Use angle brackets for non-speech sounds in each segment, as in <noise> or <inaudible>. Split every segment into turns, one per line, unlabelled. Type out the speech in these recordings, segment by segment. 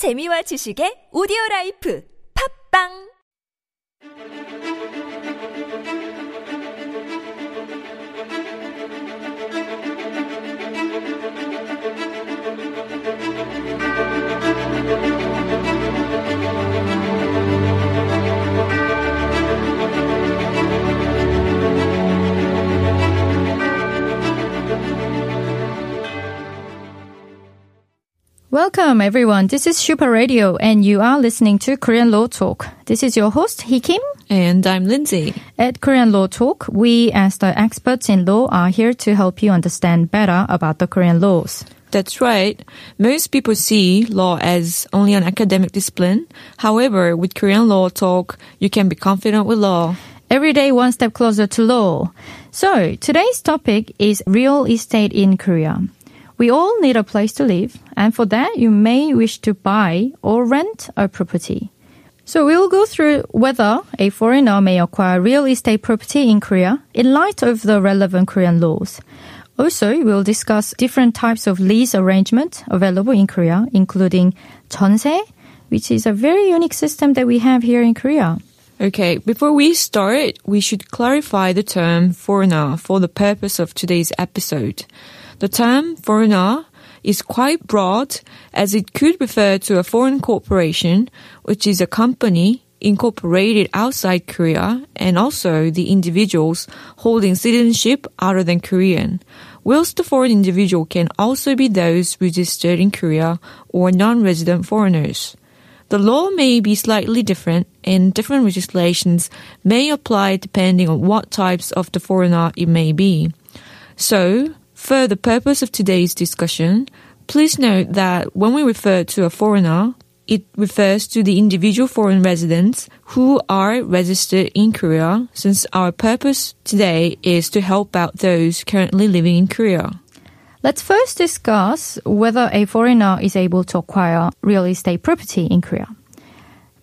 재미와 지식의 오디오 라이프. 팝빵
Welcome everyone. This is Super Radio and you are listening to Korean Law Talk. This is your host Hee Kim.
And I'm Lindsay.
At Korean Law Talk, we as the experts in law are here to help you understand better about the Korean laws.
That's right. Most people see law as only an academic discipline. However, with Korean Law Talk, you can be confident with law.
Every day one step closer to law. So, today's topic is real estate in Korea. We all need a place to live, and for that, you may wish to buy or rent a property. So we will go through whether a foreigner may acquire real estate property in Korea in light of the relevant Korean laws. Also, we'll discuss different types of lease arrangement available in Korea, including 전세, which is a very unique system that we have here in Korea.
Okay, before we start, we should clarify the term foreigner for the purpose of today's episode. The term foreigner is quite broad as it could refer to a foreign corporation, which is a company incorporated outside Korea, and also the individuals holding citizenship other than Korean. Whilst the foreign individual can also be those registered in Korea or non-resident foreigners. The law may be slightly different and different legislations may apply depending on what types of the foreigner it may be. So, for the purpose of today's discussion, please note that when we refer to a foreigner, it refers to the individual foreign residents who are registered in Korea since our purpose today is to help out those currently living in Korea.
Let's first discuss whether a foreigner is able to acquire real estate property in Korea.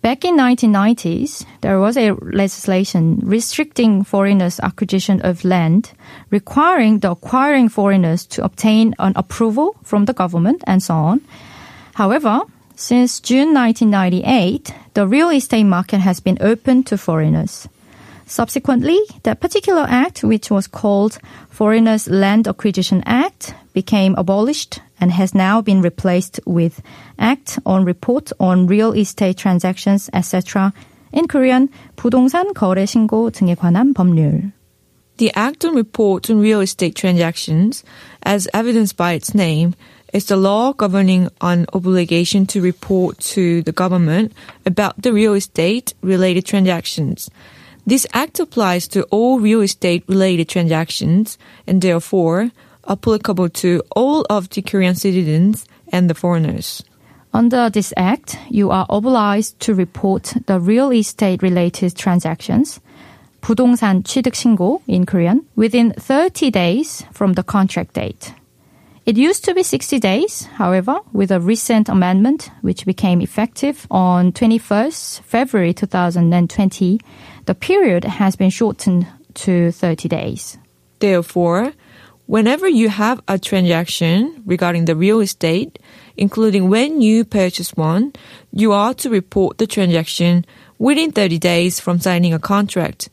Back in 1990s, there was a legislation restricting foreigners' acquisition of land, requiring the acquiring foreigners to obtain an approval from the government and so on. However, since June 1998, the real estate market has been open to foreigners. Subsequently, that particular act, which was called Foreigners Land Acquisition Act, became abolished and has now been replaced with Act on Report on Real Estate Transactions, etc. In Korean, 부동산 거래 신고 등에 관한 법률.
The Act on Report on Real Estate Transactions, as evidenced by its name, is the law governing an obligation to report to the government about the real estate related transactions. This act applies to all real estate related transactions and therefore applicable to all of the Korean citizens and the foreigners.
Under this act, you are obliged to report the real estate related transactions, 부동산 취득 신고 in Korean, within 30 days from the contract date. It used to be 60 days, however, with a recent amendment which became effective on 21st February 2020, the period has been shortened to 30 days.
Therefore, whenever you have a transaction regarding the real estate, including when you purchase one, you are to report the transaction within 30 days from signing a contract.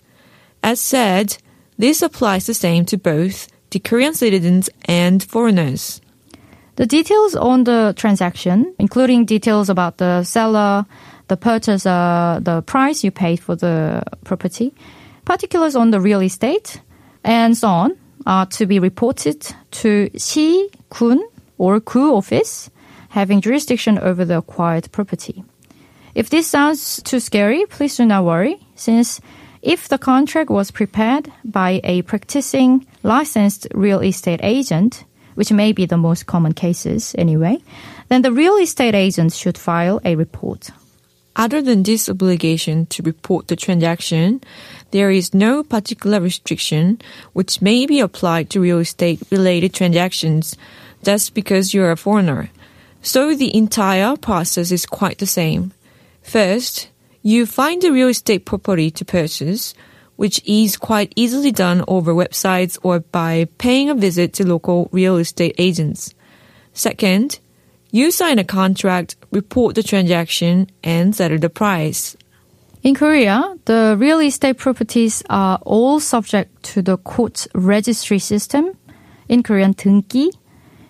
As said, this applies the same to both the Korean citizens and foreigners.
The details on the transaction, including details about the seller, the purchaser, the price you paid for the property, particulars on the real estate, and so on, are to be reported to 시, 군, or 구 office having jurisdiction over the acquired property. If this sounds too scary, please do not worry, since if the contract was prepared by a practicing licensed real estate agent, which may be the most common cases anyway, then the real estate agent should file a report.
Other than this obligation to report the transaction, there is no particular restriction which may be applied to real estate related transactions just because you're a foreigner. So the entire process is quite the same. First, you find a real estate property to purchase, which is quite easily done over websites or by paying a visit to local real estate agents. Second, You sign a contract, report the transaction, and settle the price.
In Korea, the real estate properties are all subject to the court registry system, in Korean 등기.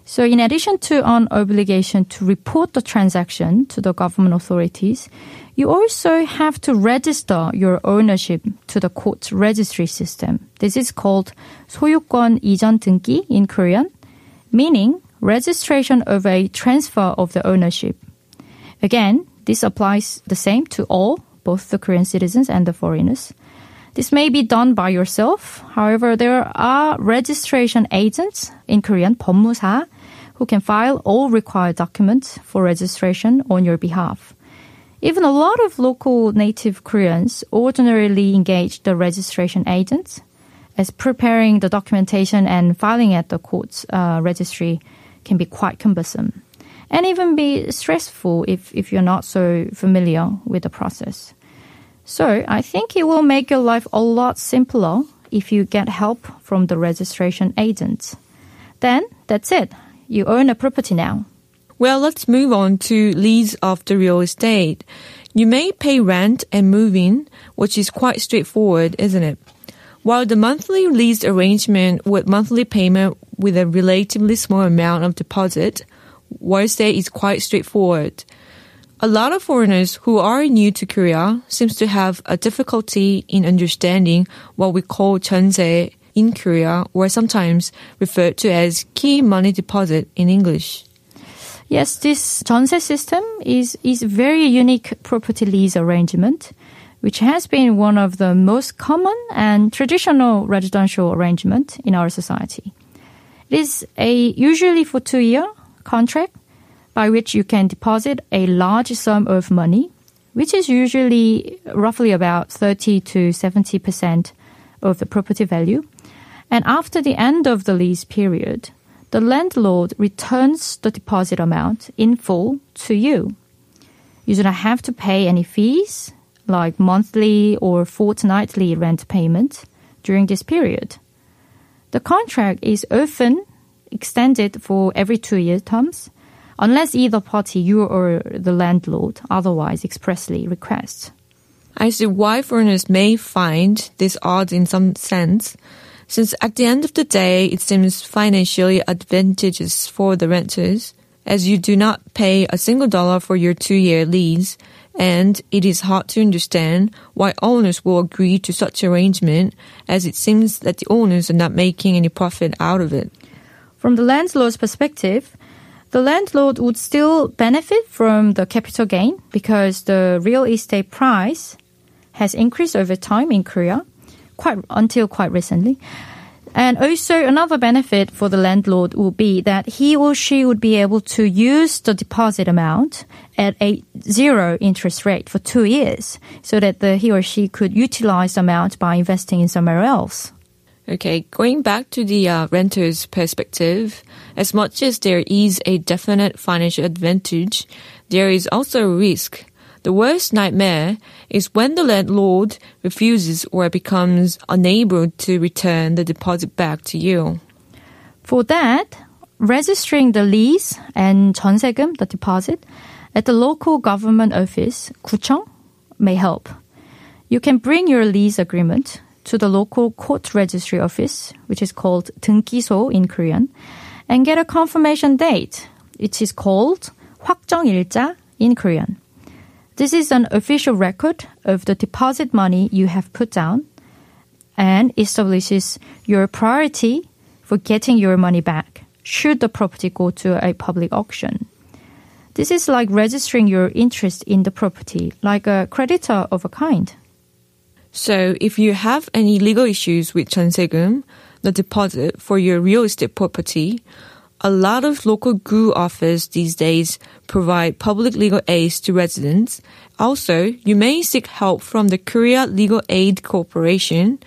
So in addition to an obligation to report the transaction to the government authorities, you also have to register your ownership to the court registry system. This is called 소유권 이전 등기 in Korean, meaning registration of a transfer of the ownership. Again, this applies the same to all, both the Korean citizens and the foreigners. This may be done by yourself. However, there are registration agents in Korean, 법무사, who can file all required documents for registration on your behalf. Even a lot of local native Koreans ordinarily engage the registration agents as preparing the documentation and filing at the court's uh, registry can be quite cumbersome and even be stressful if, if you're not so familiar with the process. So I think it will make your life a lot simpler if you get help from the registration agents. Then that's it. You own a property now.
Well, let's move on to lease of the real estate. You may pay rent and move in, which is quite straightforward, isn't it? While the monthly lease arrangement with monthly payment with a relatively small amount of deposit, 월세 is quite straightforward. A lot of foreigners who are new to Korea seems to have a difficulty in understanding what we call 전세 in Korea or sometimes referred to as key money deposit in English.
Yes, this 전세 system is, is a very unique property lease arrangement, which has been one of the most common and traditional residential arrangement in our society. It is a usually for two year contract by which you can deposit a large sum of money, which is usually roughly about 30 to 70% of the property value. And after the end of the lease period, the landlord returns the deposit amount in full to you. You do not have to pay any fees, like monthly or fortnightly rent payment, during this period. The contract is often extended for every two year terms, unless either party, you or the landlord, otherwise expressly requests.
I see why foreigners may find this odd in some sense, since at the end of the day, it seems financially advantageous for the renters, as you do not pay a single dollar for your two-year lease, and it is hard to understand why owners will agree to such arrangement, as it seems that the owners are not making any profit out of it.
From the landlord's perspective, the landlord would still benefit from the capital gain because the real estate price has increased over time in Korea, quite until quite recently. And also another benefit for the landlord would be that he or she would be able to use the deposit amount at a zero interest rate for two years so that the, he or she could utilize the amount by investing in somewhere else.
Okay, going back to the uh, renter's perspective, as much as there is a definite financial advantage, there is also a risk. The worst nightmare is when the landlord refuses or becomes unable to return the deposit back to you.
For that, registering the lease and 전세금, the deposit, at the local government office, 구청, may help. You can bring your lease agreement to the local court registry office, which is called 등기소 in Korean, and get a confirmation date. It is called 확정일자 in Korean. This is an official record of the deposit money you have put down and establishes your priority for getting your money back should the property go to a public auction. This is like registering your interest in the property, like a creditor of a kind.
So if you have any legal issues with 전세금, the deposit for your real estate property, a lot of local GU offers these days provide public legal aid to residents. Also, you may seek help from the Korea Legal Aid Corporation,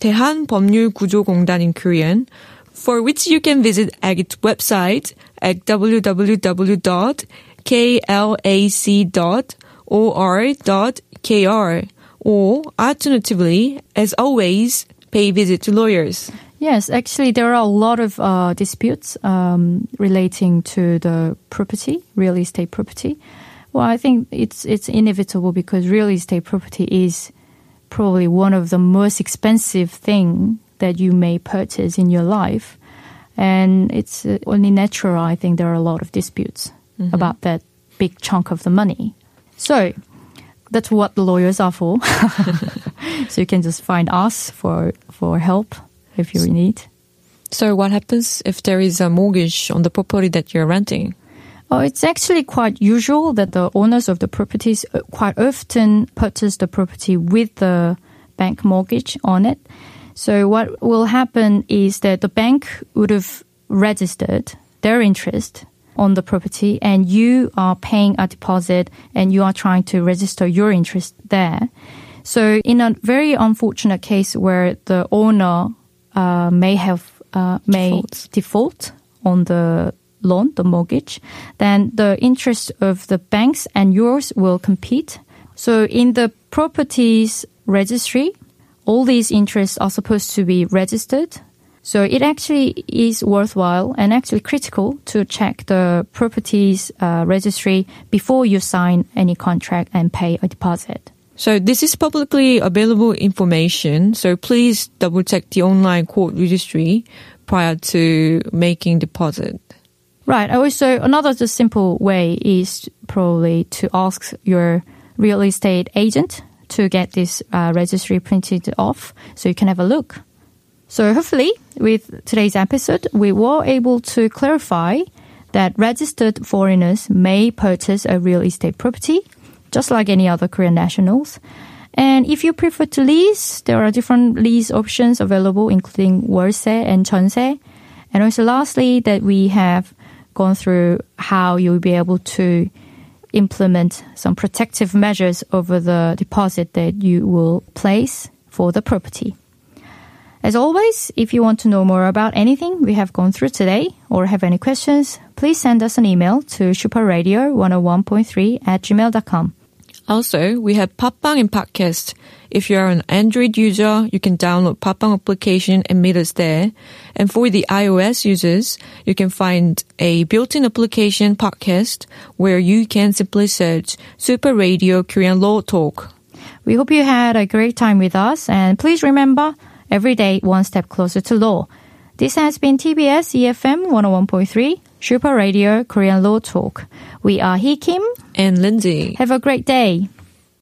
대한법률구조공단 in Korean, for which you can visit AGIT's website at www.klac.or.kr or alternatively, as always, pay visit to lawyers.
Yes, actually, there are a lot of uh, disputes um, relating to the property, real estate property. Well, I think it's it's inevitable because real estate property is probably one of the most expensive thing that you may purchase in your life, and it's uh, only natural. I think there are a lot of disputes about that big chunk of the money. So that's what the lawyers are for. <laughs> so you can just find us for for help if you need.
So what happens if there is a mortgage on the property that you're renting?
Oh, it's actually quite usual that the owners of the properties uh, quite often purchase the property with the bank mortgage on it. So what will happen is that the bank would have registered their interest on the property and you are paying a deposit and you are trying to register your interest there. So in a very unfortunate case where the owner uh, may have uh, may
Defaults.
default on the loan, the mortgage, then the interest of the banks and yours will compete. So in the properties registry, all these interests are supposed to be registered. So it actually is worthwhile and actually critical to check the properties uh, registry before you sign any contract and pay a deposit.
So this is publicly available information. So please double check the online court registry prior to making deposit.
Right. Also, another just simple way is probably to ask your real estate agent to get this uh, registry printed off so you can have a look. So hopefully, with today's episode, we were able to clarify that registered foreigners may purchase a real estate property just like any other Korean nationals. And if you prefer to lease, there are different lease options available, including 월세 and 전세. And also lastly, that we have gone through how you'll be able to implement some protective measures over the deposit that you will place for the property. As always, if you want to know more about anything we have gone through today or have any questions, please send us an email to superradio101.3 at gmail.com.
Also, we have Popbang and Podcast. If you are an Android user, you can download Popbang application and meet us there. And for the iOS users, you can find a built-in application podcast where you can simply search Super Radio Korean Law Talk.
We hope you had a great time with us and please remember, every day one step closer to law. This has been TBS EFM 101.3 Super Radio Korean Law Talk. We are Hee Kim.
And Lindsay.
Have a great day.